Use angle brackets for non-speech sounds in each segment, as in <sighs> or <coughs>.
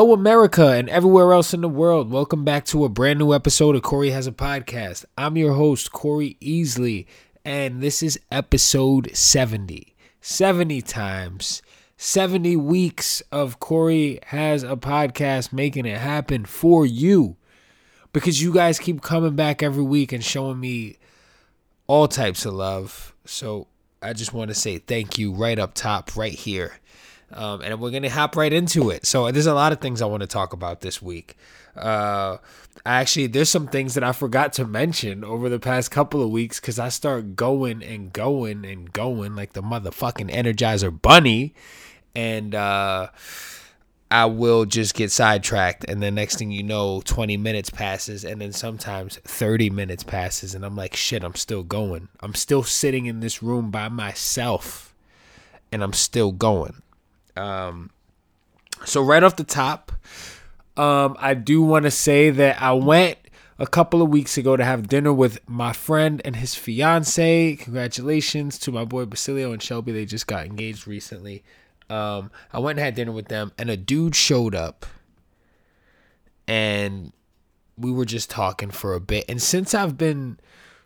Hello, America, and everywhere else in the world. Welcome back to a brand new episode of Corey Has a Podcast. I'm your host, Corey Easley, and this is episode 70. 70 times, 70 weeks of Corey Has a Podcast making it happen for you because you guys keep coming back every week and showing me all types of love. So I just want to say thank you right up top, right here. Um, and we're going to hop right into it. So there's a lot of things I want to talk about this week. Uh, actually, there's some things that I forgot to mention over the past couple of weeks because I start going and going and going like the motherfucking Energizer Bunny. And uh, I will just get sidetracked. And the next thing you know, 20 minutes passes. And then sometimes 30 minutes passes. And I'm like, shit, I'm still going. I'm still sitting in this room by myself. And I'm still going. Um, so right off the top, um, I do want to say that I went a couple of weeks ago to have dinner with my friend and his fiance. Congratulations to my boy Basilio and Shelby. They just got engaged recently. Um, I went and had dinner with them, and a dude showed up, and we were just talking for a bit. And since I've been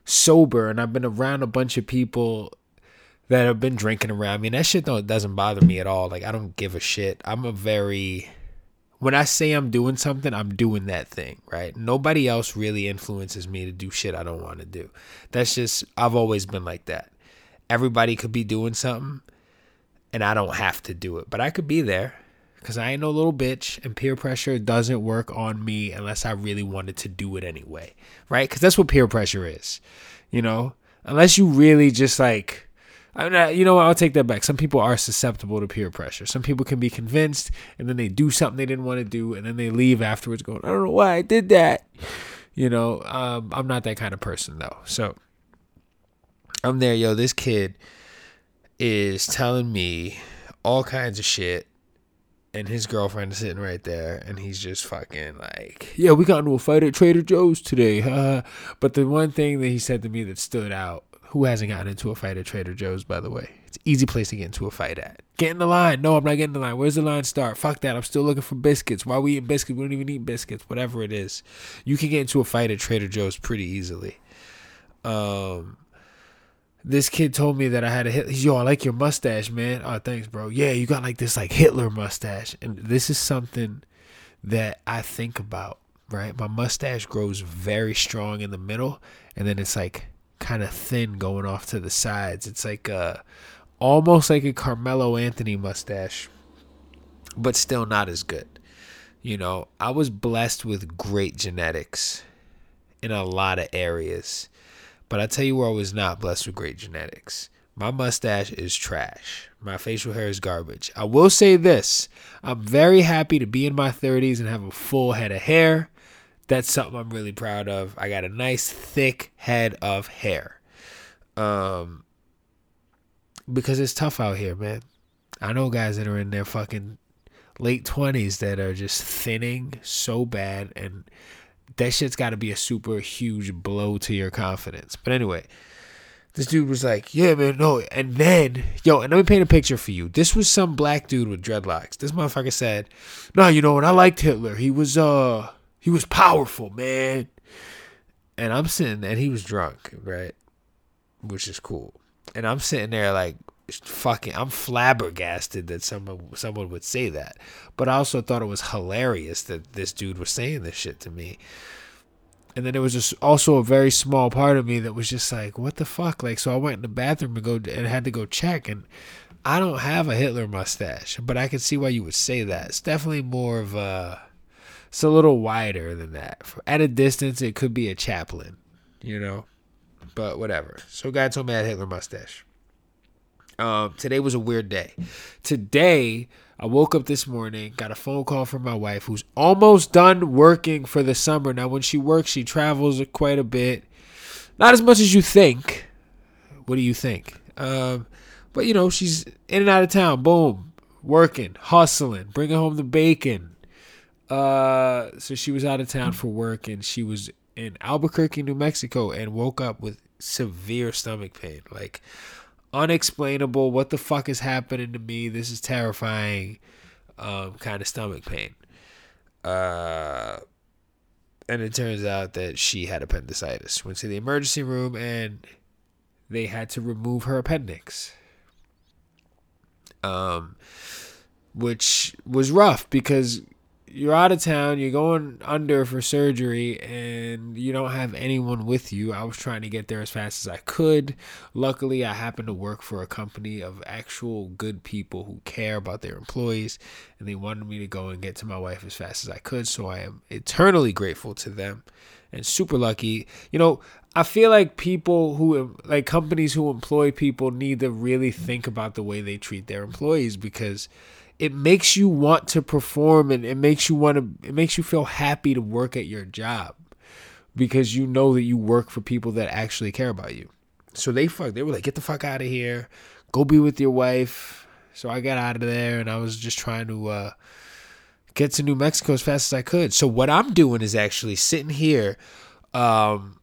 sober and I've been around a bunch of people that have been drinking around me. And that shit don't doesn't bother me at all. Like I don't give a shit. I'm a very when I say I'm doing something, I'm doing that thing, right? Nobody else really influences me to do shit I don't want to do. That's just I've always been like that. Everybody could be doing something and I don't have to do it, but I could be there cuz I ain't no little bitch and peer pressure doesn't work on me unless I really wanted to do it anyway, right? Cuz that's what peer pressure is. You know, unless you really just like I mean, you know what? I'll take that back. Some people are susceptible to peer pressure. Some people can be convinced and then they do something they didn't want to do and then they leave afterwards going, I don't know why I did that. You know, um, I'm not that kind of person though. So I'm there, yo. This kid is telling me all kinds of shit and his girlfriend is sitting right there, and he's just fucking like, "Yeah, we got into a fight at Trader Joe's today." Uh, but the one thing that he said to me that stood out who hasn't gotten into a fight at Trader Joe's, by the way? It's easy place to get into a fight at. Get in the line. No, I'm not getting the line. Where's the line start? Fuck that. I'm still looking for biscuits. Why we eating biscuits? We don't even eat biscuits. Whatever it is. You can get into a fight at Trader Joe's pretty easily. Um, this kid told me that I had a hit. Yo, I like your mustache, man. Oh, thanks, bro. Yeah, you got like this like Hitler mustache. And this is something that I think about, right? My mustache grows very strong in the middle, and then it's like kind of thin going off to the sides. It's like a almost like a Carmelo Anthony mustache, but still not as good. You know, I was blessed with great genetics in a lot of areas. But I tell you where I was not blessed with great genetics. My mustache is trash. My facial hair is garbage. I will say this I'm very happy to be in my 30s and have a full head of hair that's something I'm really proud of. I got a nice thick head of hair. Um because it's tough out here, man. I know guys that are in their fucking late 20s that are just thinning so bad and that shit's got to be a super huge blow to your confidence. But anyway, this dude was like, "Yeah, man, no." And then, yo, and let me paint a picture for you. This was some black dude with dreadlocks. This motherfucker said, "No, you know what? I liked Hitler. He was uh he was powerful, man. And I'm sitting there, and he was drunk, right? Which is cool. And I'm sitting there like fucking I'm flabbergasted that someone someone would say that. But I also thought it was hilarious that this dude was saying this shit to me. And then there was just also a very small part of me that was just like, what the fuck? Like so I went in the bathroom and go and had to go check and I don't have a Hitler mustache, but I can see why you would say that. It's definitely more of a it's a little wider than that. At a distance, it could be a Chaplin, you know, but whatever. So, guy told me I had Hitler mustache. Um, today was a weird day. Today, I woke up this morning, got a phone call from my wife who's almost done working for the summer. Now, when she works, she travels quite a bit. Not as much as you think. What do you think? Um, but, you know, she's in and out of town. Boom. Working, hustling, bringing home the bacon, uh, so she was out of town for work and she was in Albuquerque, New Mexico, and woke up with severe stomach pain, like unexplainable. What the fuck is happening to me? This is terrifying. Um, kind of stomach pain. Uh, and it turns out that she had appendicitis. Went to the emergency room and they had to remove her appendix. Um, which was rough because you're out of town, you're going under for surgery, and you don't have anyone with you. I was trying to get there as fast as I could. Luckily, I happened to work for a company of actual good people who care about their employees, and they wanted me to go and get to my wife as fast as I could. So I am eternally grateful to them and super lucky. You know, I feel like people who, like companies who employ people, need to really think about the way they treat their employees because it makes you want to perform and it makes you want to it makes you feel happy to work at your job because you know that you work for people that actually care about you. So they fuck they were like get the fuck out of here. Go be with your wife. So I got out of there and I was just trying to uh, get to New Mexico as fast as I could. So what I'm doing is actually sitting here um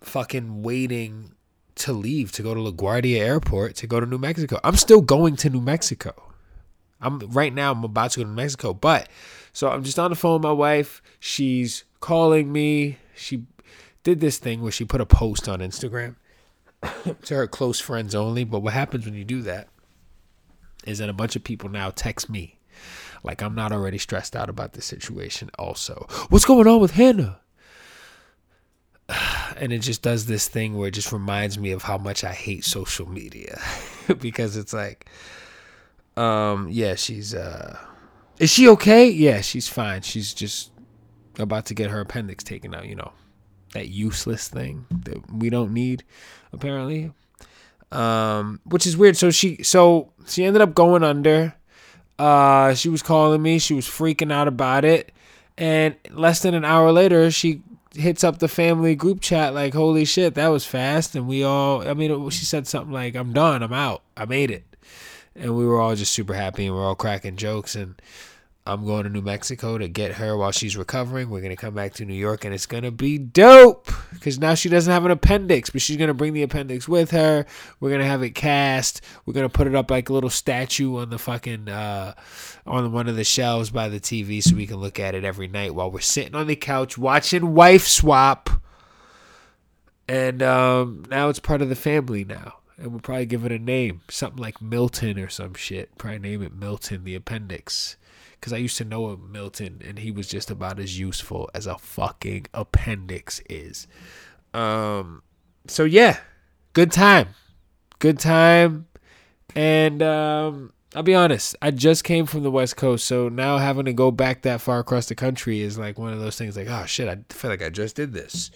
fucking waiting to leave to go to LaGuardia Airport to go to New Mexico. I'm still going to New Mexico. I'm right now. I'm about to go to Mexico, but so I'm just on the phone with my wife. She's calling me. She did this thing where she put a post on Instagram <coughs> to her close friends only. But what happens when you do that is that a bunch of people now text me. Like I'm not already stressed out about the situation. Also, what's going on with Hannah? <sighs> And it just does this thing where it just reminds me of how much I hate social media <laughs> because it's like um, yeah, she's uh is she okay? Yeah, she's fine. She's just about to get her appendix taken out, you know. That useless thing that we don't need, apparently. Um, which is weird. So she so she ended up going under. Uh she was calling me, she was freaking out about it. And less than an hour later, she hits up the family group chat like, "Holy shit, that was fast!" And we all, I mean, she said something like, "I'm done, I'm out, I made it." and we were all just super happy and we're all cracking jokes and I'm going to New Mexico to get her while she's recovering. We're going to come back to New York and it's going to be dope because now she doesn't have an appendix, but she's going to bring the appendix with her. We're going to have it cast. We're going to put it up like a little statue on the fucking, uh, on one of the shelves by the TV so we can look at it every night while we're sitting on the couch watching Wife Swap. And um, now it's part of the family now and we'll probably give it a name, something like Milton or some shit. Probably name it Milton the Appendix, because I used to know a Milton, and he was just about as useful as a fucking appendix is. Um, so yeah, good time, good time, and um, I'll be honest, I just came from the West Coast, so now having to go back that far across the country is like one of those things. Like, oh shit, I feel like I just did this.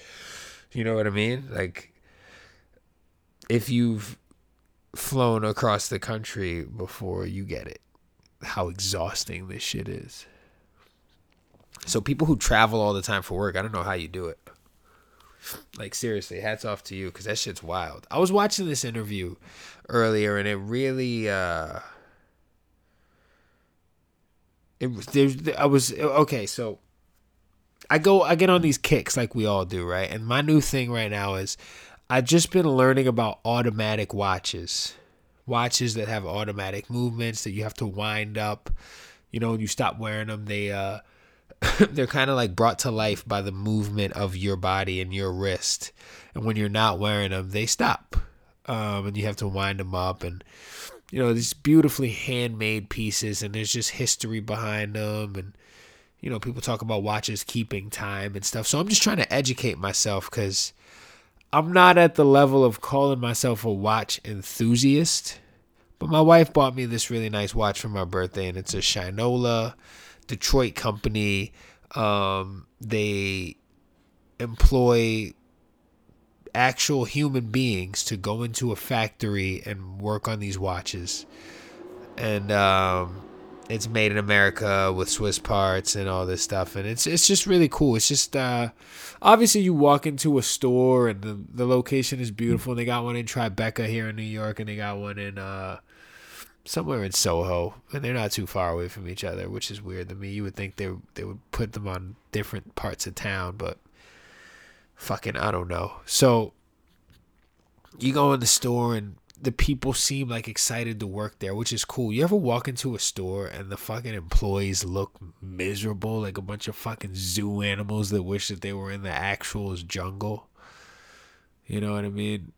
You know what I mean? Like if you've flown across the country before you get it how exhausting this shit is so people who travel all the time for work i don't know how you do it like seriously hats off to you because that shit's wild i was watching this interview earlier and it really uh it was there's i was okay so i go i get on these kicks like we all do right and my new thing right now is I've just been learning about automatic watches. Watches that have automatic movements that you have to wind up. You know, when you stop wearing them, they uh <laughs> they're kind of like brought to life by the movement of your body and your wrist. And when you're not wearing them, they stop. Um, and you have to wind them up and you know, these beautifully handmade pieces and there's just history behind them and you know, people talk about watches keeping time and stuff. So I'm just trying to educate myself cuz I'm not at the level of calling myself a watch enthusiast, but my wife bought me this really nice watch for my birthday, and it's a Shinola Detroit company. Um, they employ actual human beings to go into a factory and work on these watches. And um, it's made in America with Swiss parts and all this stuff, and it's it's just really cool. It's just uh, obviously you walk into a store and the the location is beautiful. And They got one in Tribeca here in New York, and they got one in uh, somewhere in Soho, and they're not too far away from each other, which is weird to me. You would think they they would put them on different parts of town, but fucking I don't know. So you go in the store and the people seem like excited to work there, which is cool. You ever walk into a store and the fucking employees look miserable, like a bunch of fucking zoo animals that wish that they were in the actual jungle? You know what I mean?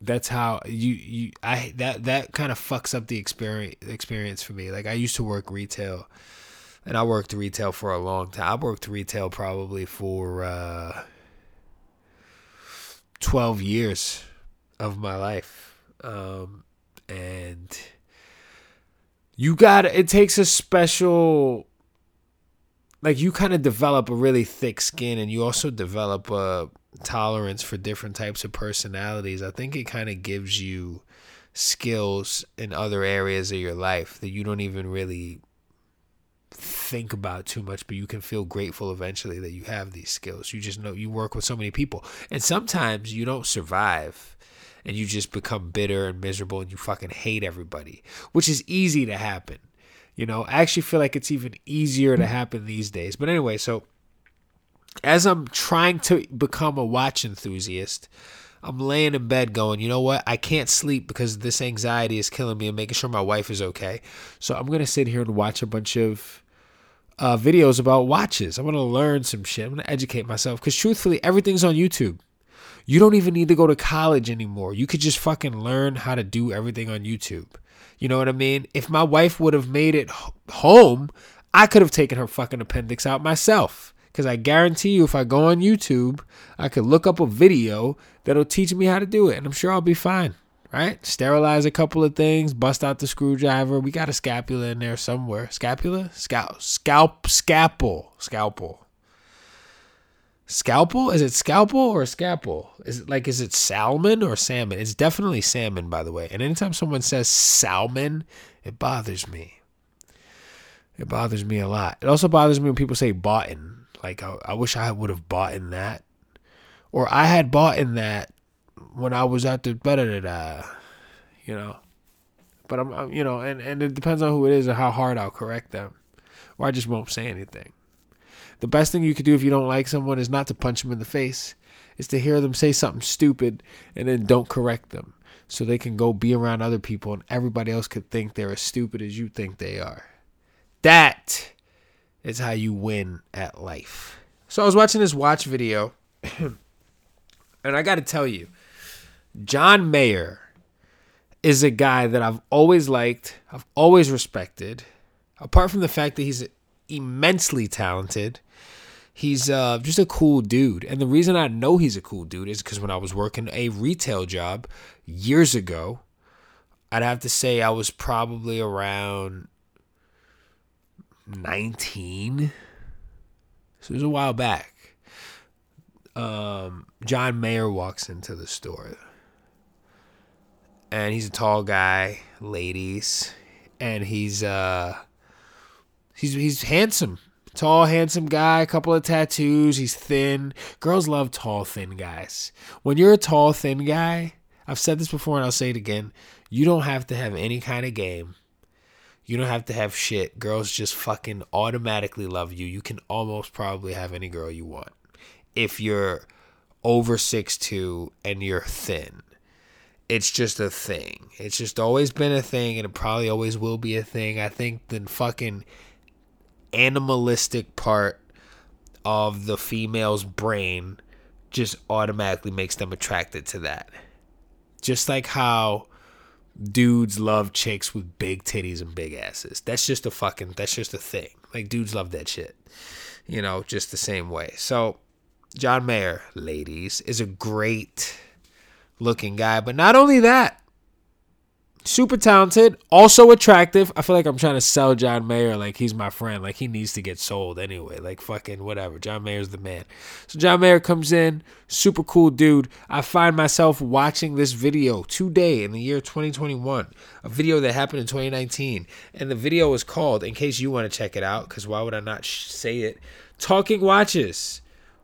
That's how you you I that that kind of fucks up the experience experience for me. Like I used to work retail and I worked retail for a long time. I worked retail probably for uh 12 years of my life. Um, and you got it takes a special like you kind of develop a really thick skin and you also develop a tolerance for different types of personalities. I think it kind of gives you skills in other areas of your life that you don't even really think about too much, but you can feel grateful eventually that you have these skills. You just know you work with so many people. And sometimes you don't survive and you just become bitter and miserable and you fucking hate everybody, which is easy to happen. You know, I actually feel like it's even easier to happen these days. But anyway, so as I'm trying to become a watch enthusiast, I'm laying in bed going, you know what? I can't sleep because this anxiety is killing me and making sure my wife is okay. So I'm going to sit here and watch a bunch of uh, videos about watches. I want to learn some shit. I'm going to educate myself because truthfully, everything's on YouTube. You don't even need to go to college anymore. You could just fucking learn how to do everything on YouTube. You know what I mean? If my wife would have made it home, I could have taken her fucking appendix out myself. Because I guarantee you, if I go on YouTube, I could look up a video that'll teach me how to do it. And I'm sure I'll be fine, right? Sterilize a couple of things, bust out the screwdriver. We got a scapula in there somewhere. Scapula? Scalp, scalp, scalpel, scalpel. Scalpel? Is it scalpel or scalpel? Is it like is it salmon or salmon? It's definitely salmon, by the way. And anytime someone says salmon, it bothers me. It bothers me a lot. It also bothers me when people say boughten. Like I, I wish I would have bought in that, or I had bought in that when I was at the better da you know. But I'm, I'm, you know, and and it depends on who it is and how hard I'll correct them, or I just won't say anything. The best thing you could do if you don't like someone is not to punch them in the face, is to hear them say something stupid and then don't correct them, so they can go be around other people and everybody else could think they're as stupid as you think they are. That is how you win at life. So I was watching this watch video, <clears throat> and I got to tell you, John Mayer is a guy that I've always liked, I've always respected. Apart from the fact that he's immensely talented, he's uh, just a cool dude. And the reason I know he's a cool dude is because when I was working a retail job years ago, I'd have to say I was probably around 19. So it was a while back. Um, John Mayer walks into the store. And he's a tall guy, ladies, and he's uh he's he's handsome. Tall, handsome guy, a couple of tattoos, he's thin. Girls love tall, thin guys. When you're a tall, thin guy, I've said this before and I'll say it again, you don't have to have any kind of game you don't have to have shit. Girls just fucking automatically love you. You can almost probably have any girl you want. If you're over six two and you're thin. It's just a thing. It's just always been a thing and it probably always will be a thing. I think the fucking animalistic part of the female's brain just automatically makes them attracted to that. Just like how dudes love chicks with big titties and big asses. That's just a fucking that's just a thing. Like dudes love that shit. You know, just the same way. So John Mayer, ladies, is a great looking guy, but not only that, super talented, also attractive. I feel like I'm trying to sell John Mayer like he's my friend, like he needs to get sold anyway. Like fucking whatever. John Mayer's the man. So John Mayer comes in, super cool dude. I find myself watching this video today in the year 2021, a video that happened in 2019, and the video is called, in case you want to check it out, because why would I not sh- say it? Talking Watches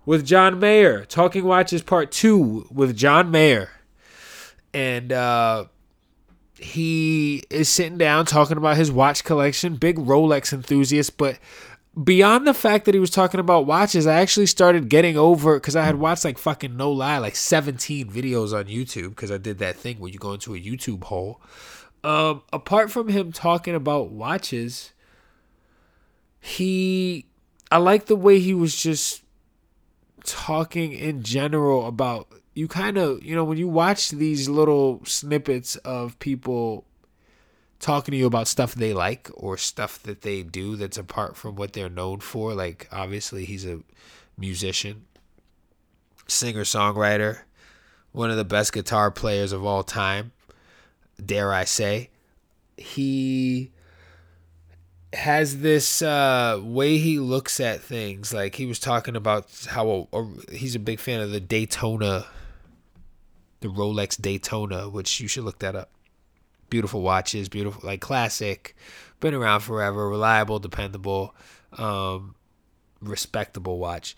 with John Mayer. Talking Watches Part Two with John Mayer, and. uh he is sitting down talking about his watch collection, big Rolex enthusiast, but beyond the fact that he was talking about watches, I actually started getting over because I had watched like fucking no lie, like 17 videos on YouTube because I did that thing where you go into a YouTube hole. Um, apart from him talking about watches, he I like the way he was just talking in general about you kind of you know when you watch these little snippets of people talking to you about stuff they like or stuff that they do that's apart from what they're known for like obviously he's a musician singer songwriter one of the best guitar players of all time dare i say he has this uh, way he looks at things. Like he was talking about how a, a, he's a big fan of the Daytona, the Rolex Daytona, which you should look that up. Beautiful watches, beautiful, like classic, been around forever, reliable, dependable, um, respectable watch.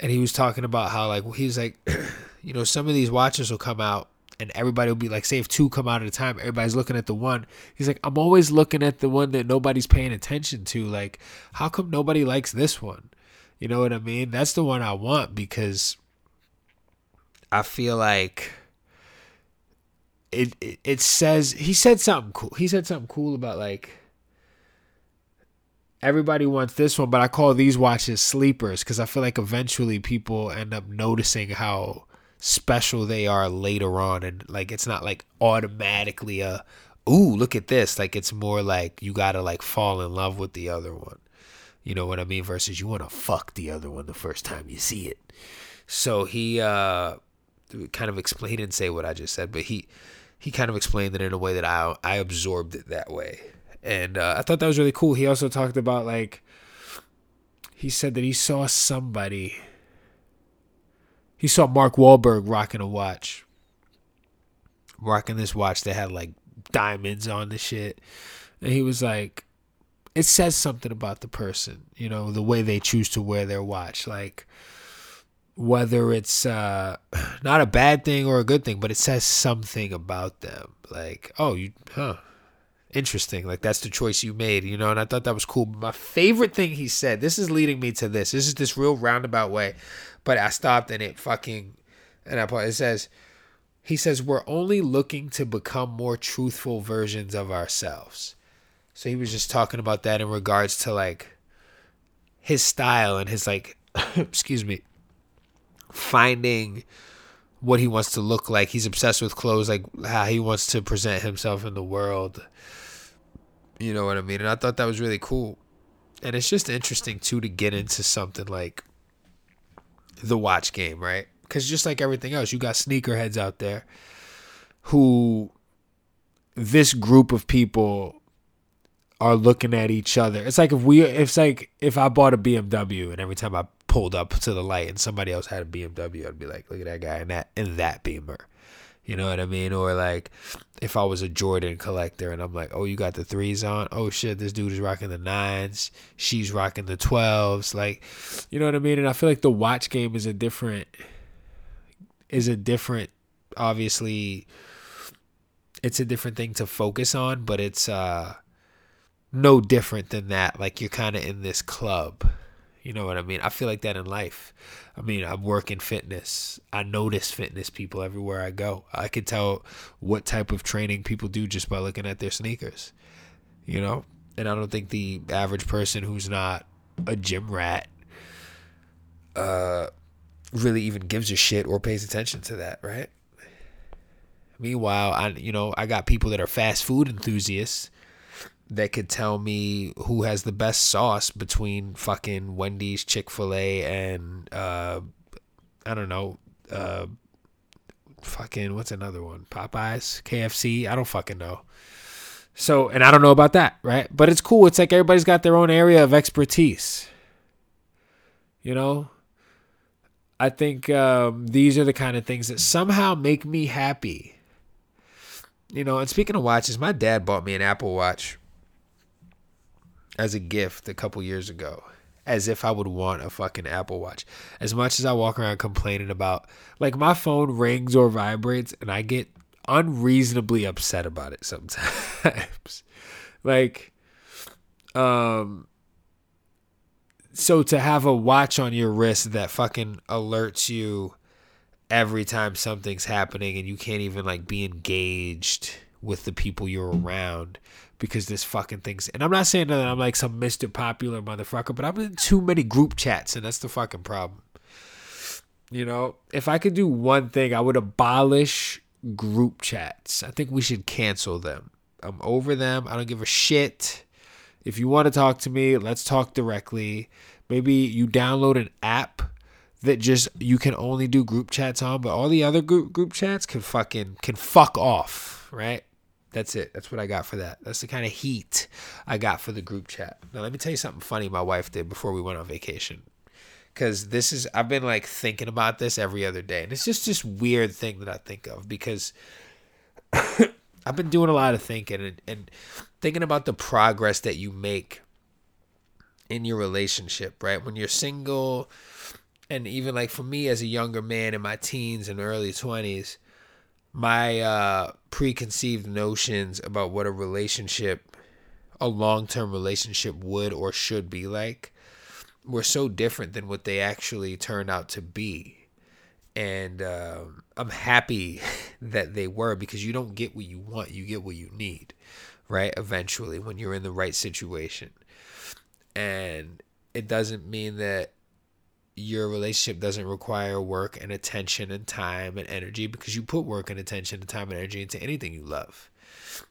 And he was talking about how like he's like, <clears throat> you know, some of these watches will come out and everybody will be like, say if two come out at a time, everybody's looking at the one. He's like, I'm always looking at the one that nobody's paying attention to. Like, how come nobody likes this one? You know what I mean? That's the one I want because I feel like it, it says he said something cool. He said something cool about like everybody wants this one, but I call these watches sleepers because I feel like eventually people end up noticing how special they are later on and like it's not like automatically a ooh look at this. Like it's more like you gotta like fall in love with the other one. You know what i mean? Versus you want to fuck the other one the first time you see it. So he uh kind of explained and say what i just said but he he kind of explained it in a way that i i absorbed it that way and uh, i thought that was really cool he also talked about like he said that he saw somebody he saw Mark Wahlberg rocking a watch. Rocking this watch that had like diamonds on the shit. And he was like, it says something about the person, you know, the way they choose to wear their watch. Like, whether it's uh, not a bad thing or a good thing, but it says something about them. Like, oh, you, huh, interesting. Like, that's the choice you made, you know, and I thought that was cool. But my favorite thing he said, this is leading me to this. This is this real roundabout way. But I stopped and it fucking and I put, it says he says we're only looking to become more truthful versions of ourselves. So he was just talking about that in regards to like his style and his like <coughs> excuse me finding what he wants to look like. He's obsessed with clothes, like how he wants to present himself in the world. You know what I mean? And I thought that was really cool. And it's just interesting too to get into something like the watch game, right? Because just like everything else, you got sneakerheads out there who this group of people are looking at each other. It's like if we, it's like if I bought a BMW and every time I pulled up to the light and somebody else had a BMW, I'd be like, look at that guy in that in that Beamer. You know what I mean? Or like if I was a Jordan collector and I'm like, oh, you got the threes on? Oh shit, this dude is rocking the nines. She's rocking the twelves. Like, you know what I mean? And I feel like the watch game is a different is a different obviously it's a different thing to focus on, but it's uh no different than that. Like you're kind of in this club. You know what I mean? I feel like that in life. I mean, I work in fitness. I notice fitness people everywhere I go. I can tell what type of training people do just by looking at their sneakers. You know? And I don't think the average person who's not a gym rat uh really even gives a shit or pays attention to that, right? Meanwhile, I you know, I got people that are fast food enthusiasts that could tell me who has the best sauce between fucking Wendy's, Chick Fil A, and uh, I don't know, uh, fucking what's another one? Popeyes, KFC. I don't fucking know. So, and I don't know about that, right? But it's cool. It's like everybody's got their own area of expertise. You know, I think um, these are the kind of things that somehow make me happy. You know, and speaking of watches, my dad bought me an Apple Watch as a gift a couple years ago as if I would want a fucking Apple Watch. As much as I walk around complaining about like my phone rings or vibrates and I get unreasonably upset about it sometimes. <laughs> like um so to have a watch on your wrist that fucking alerts you every time something's happening and you can't even like be engaged with the people you're around because this fucking thing's and I'm not saying that I'm like some Mr. Popular motherfucker, but I'm in too many group chats and that's the fucking problem. You know, if I could do one thing, I would abolish group chats. I think we should cancel them. I'm over them. I don't give a shit. If you want to talk to me, let's talk directly. Maybe you download an app that just you can only do group chats on, but all the other group group chats can fucking can fuck off, right? That's it. That's what I got for that. That's the kind of heat I got for the group chat. Now let me tell you something funny my wife did before we went on vacation. Cause this is I've been like thinking about this every other day. And it's just this weird thing that I think of because <coughs> I've been doing a lot of thinking and, and thinking about the progress that you make in your relationship, right? When you're single, and even like for me as a younger man in my teens and early 20s, my uh, preconceived notions about what a relationship, a long term relationship would or should be like, were so different than what they actually turned out to be. And uh, I'm happy <laughs> that they were because you don't get what you want, you get what you need, right? Eventually, when you're in the right situation. And it doesn't mean that your relationship doesn't require work and attention and time and energy because you put work and attention and time and energy into anything you love.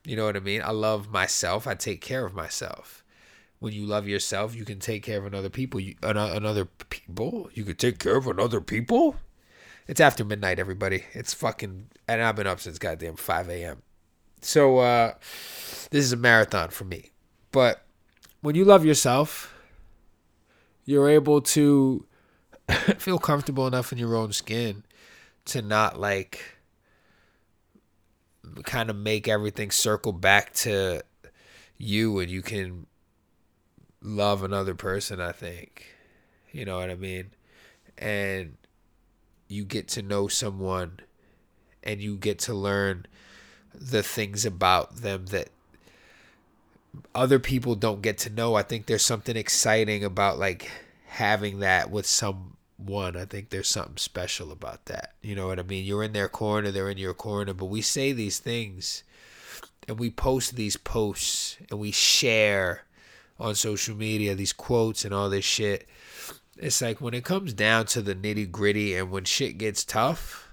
You know what I mean? I love myself. I take care of myself. When you love yourself, you can take care of another people. You, another people. You can take care of another people. It's after midnight, everybody. It's fucking, and I've been up since goddamn five a.m. So uh, this is a marathon for me. But when you love yourself, you're able to <laughs> feel comfortable enough in your own skin to not like kind of make everything circle back to you and you can love another person, I think. You know what I mean? And you get to know someone and you get to learn the things about them that other people don't get to know. I think there's something exciting about like having that with someone, I think there's something special about that. You know what I mean? You're in their corner, they're in your corner, but we say these things and we post these posts and we share on social media these quotes and all this shit. It's like when it comes down to the nitty gritty and when shit gets tough,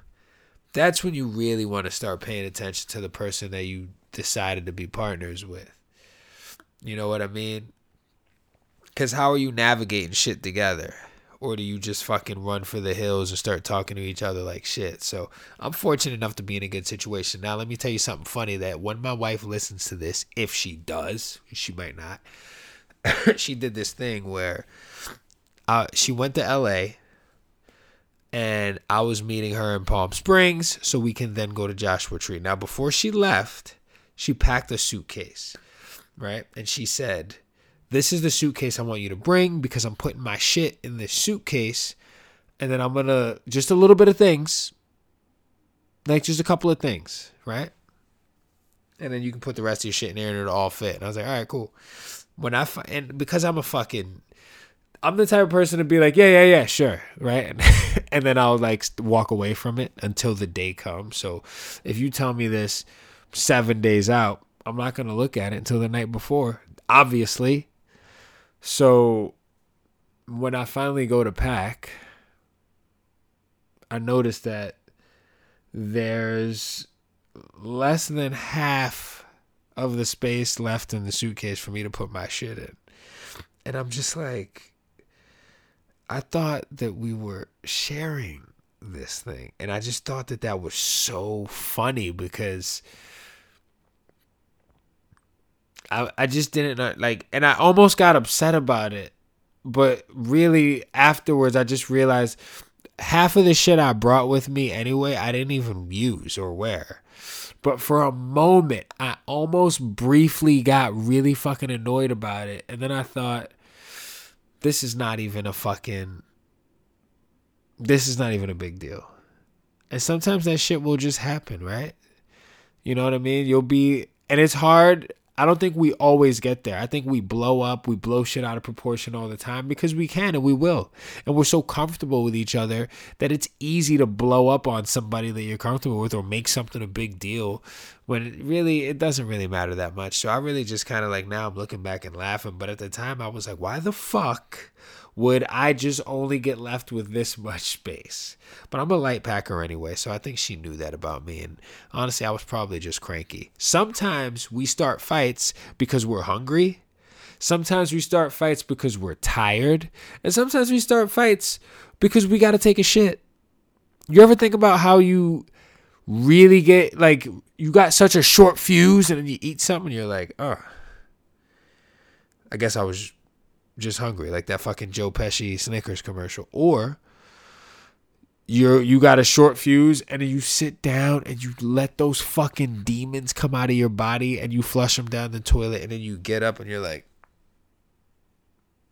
that's when you really want to start paying attention to the person that you decided to be partners with. You know what I mean? Because how are you navigating shit together? or do you just fucking run for the hills and start talking to each other like shit? So I'm fortunate enough to be in a good situation. Now, let me tell you something funny that when my wife listens to this, if she does, she might not, <coughs> she did this thing where uh, she went to LA and I was meeting her in Palm Springs so we can then go to Joshua Tree. Now, before she left, she packed a suitcase, right? And she said, this is the suitcase I want you to bring because I'm putting my shit in this suitcase. And then I'm going to just a little bit of things, like just a couple of things, right? And then you can put the rest of your shit in there and it'll all fit. And I was like, all right, cool. When I, and because I'm a fucking, I'm the type of person to be like, yeah, yeah, yeah, sure, right? <laughs> and then I'll like walk away from it until the day comes. So if you tell me this seven days out, I'm not going to look at it until the night before, obviously. So when I finally go to pack, I notice that there's less than half of the space left in the suitcase for me to put my shit in. And I'm just like, I thought that we were sharing this thing. And I just thought that that was so funny because I I just didn't know, like, and I almost got upset about it, but really afterwards I just realized half of the shit I brought with me anyway I didn't even use or wear. But for a moment, I almost briefly got really fucking annoyed about it. And then I thought, this is not even a fucking. This is not even a big deal. And sometimes that shit will just happen, right? You know what I mean? You'll be. And it's hard I don't think we always get there. I think we blow up, we blow shit out of proportion all the time because we can and we will. And we're so comfortable with each other that it's easy to blow up on somebody that you're comfortable with or make something a big deal when it really it doesn't really matter that much. So I really just kind of like now I'm looking back and laughing, but at the time I was like, why the fuck would I just only get left with this much space? But I'm a light packer anyway, so I think she knew that about me. And honestly, I was probably just cranky. Sometimes we start fights because we're hungry. Sometimes we start fights because we're tired. And sometimes we start fights because we got to take a shit. You ever think about how you really get, like, you got such a short fuse and then you eat something and you're like, oh, I guess I was just hungry, like that fucking Joe Pesci Snickers commercial. Or you're you got a short fuse and you sit down and you let those fucking demons come out of your body and you flush them down the toilet and then you get up and you're like,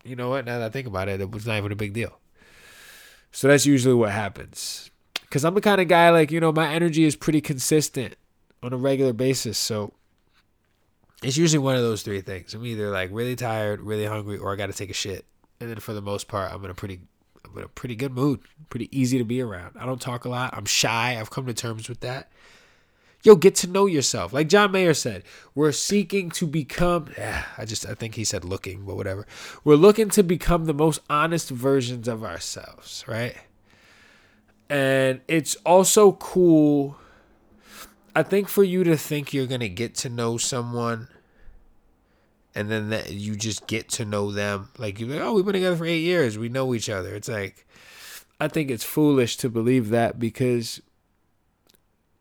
you know what? Now that I think about it, it was not even a big deal. So that's usually what happens. Cause I'm the kind of guy like you know my energy is pretty consistent on a regular basis. So it's usually one of those three things. I'm either like really tired, really hungry, or I got to take a shit. And then for the most part, I'm in a pretty, I'm in a pretty good mood. Pretty easy to be around. I don't talk a lot. I'm shy. I've come to terms with that. Yo, get to know yourself. Like John Mayer said, we're seeking to become. Yeah, I just, I think he said looking, but whatever. We're looking to become the most honest versions of ourselves, right? And it's also cool I think for you to think you're to get to know someone and then that you just get to know them like you're like, oh, we've been together for eight years. We know each other. It's like, I think it's foolish to believe that because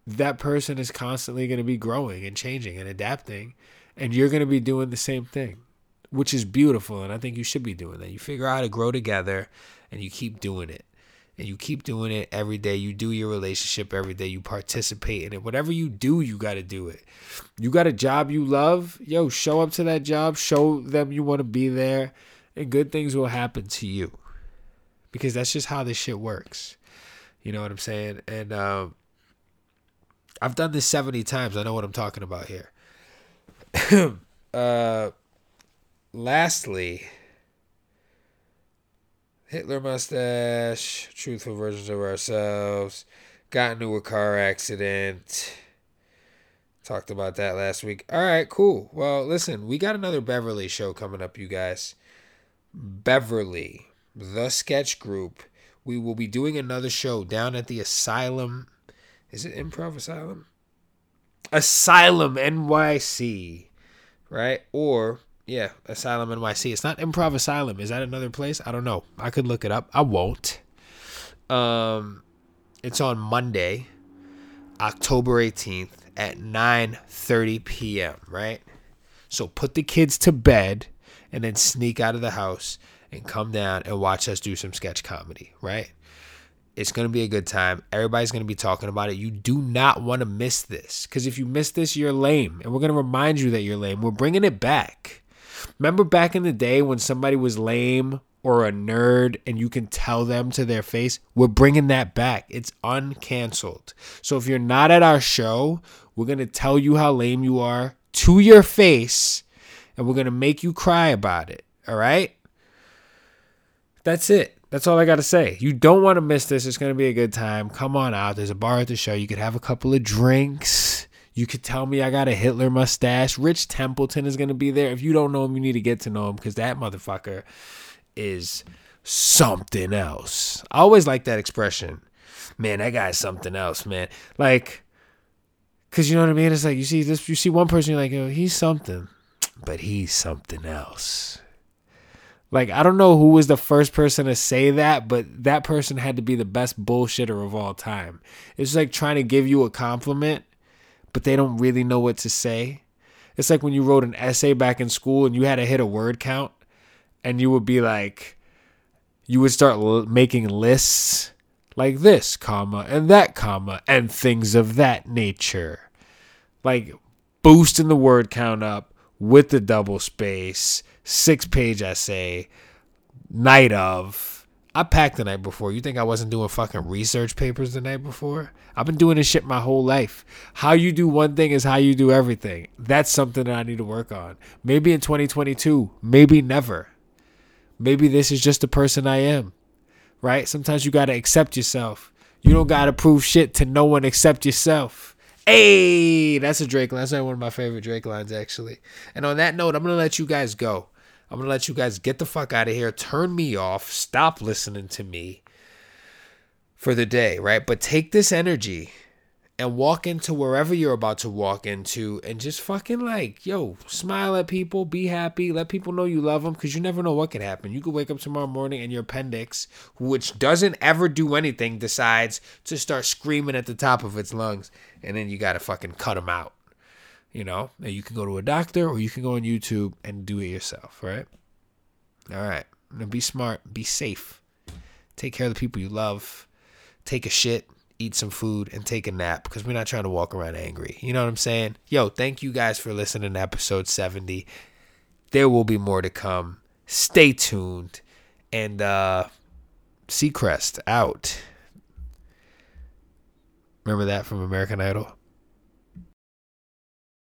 that person is constantly to be growing and changing and adapting and you're to be doing the same thing which is beautiful and i think you should be doing that you figure out how to grow together and you keep doing it and you keep doing it every day. You do your relationship every day. You participate in it. Whatever you do, you got to do it. You got a job you love, yo, show up to that job, show them you want to be there, and good things will happen to you. Because that's just how this shit works. You know what I'm saying? And um, I've done this 70 times. I know what I'm talking about here. <clears throat> uh, lastly, Hitler mustache, truthful versions of ourselves, got into a car accident. Talked about that last week. All right, cool. Well, listen, we got another Beverly show coming up, you guys. Beverly, the sketch group. We will be doing another show down at the Asylum. Is it Improv Asylum? Asylum NYC, right? Or yeah, Asylum NYC. It's not Improv Asylum. Is that another place? I don't know. I could look it up. I won't. Um, it's on Monday, October 18th at 9:30 p.m., right? So put the kids to bed and then sneak out of the house and come down and watch us do some sketch comedy, right? It's going to be a good time. Everybody's going to be talking about it. You do not want to miss this because if you miss this, you're lame. And we're going to remind you that you're lame. We're bringing it back. Remember back in the day when somebody was lame or a nerd and you can tell them to their face? We're bringing that back. It's uncanceled. So if you're not at our show, we're going to tell you how lame you are to your face and we're going to make you cry about it. All right? That's it. That's all I got to say. You don't want to miss this. It's going to be a good time. Come on out. There's a bar at the show. You could have a couple of drinks you could tell me I got a Hitler mustache. Rich Templeton is going to be there. If you don't know him, you need to get to know him because that motherfucker is something else. I always like that expression. Man, that guy's something else, man. Like, because you know what I mean? It's like you see this, you see one person, you're like, oh, he's something, but he's something else. Like, I don't know who was the first person to say that, but that person had to be the best bullshitter of all time. It's like trying to give you a compliment but they don't really know what to say. It's like when you wrote an essay back in school and you had to hit a word count and you would be like, you would start l- making lists like this, comma, and that, comma, and things of that nature. Like boosting the word count up with the double space, six page essay, night of, I packed the night before. You think I wasn't doing fucking research papers the night before? I've been doing this shit my whole life. How you do one thing is how you do everything. That's something that I need to work on. Maybe in 2022, maybe never. Maybe this is just the person I am. Right? Sometimes you got to accept yourself. You don't got to prove shit to no one except yourself. Hey, that's a Drake line. That's one of my favorite Drake lines, actually. And on that note, I'm going to let you guys go. I'm to let you guys get the fuck out of here. Turn me off. Stop listening to me for the day, right? But take this energy and walk into wherever you're about to walk into and just fucking like, yo, smile at people, be happy, let people know you love them because you never know what could happen. You could wake up tomorrow morning and your appendix, which doesn't ever do anything, decides to start screaming at the top of its lungs and then you got to fucking cut them out. You know, you can go to a doctor or you can go on YouTube and do it yourself, right? All right. Now be smart, be safe, take care of the people you love, take a shit, eat some food, and take a nap because we're not trying to walk around angry. You know what I'm saying? Yo, thank you guys for listening to episode 70. There will be more to come. Stay tuned. And uh Seacrest out. Remember that from American Idol?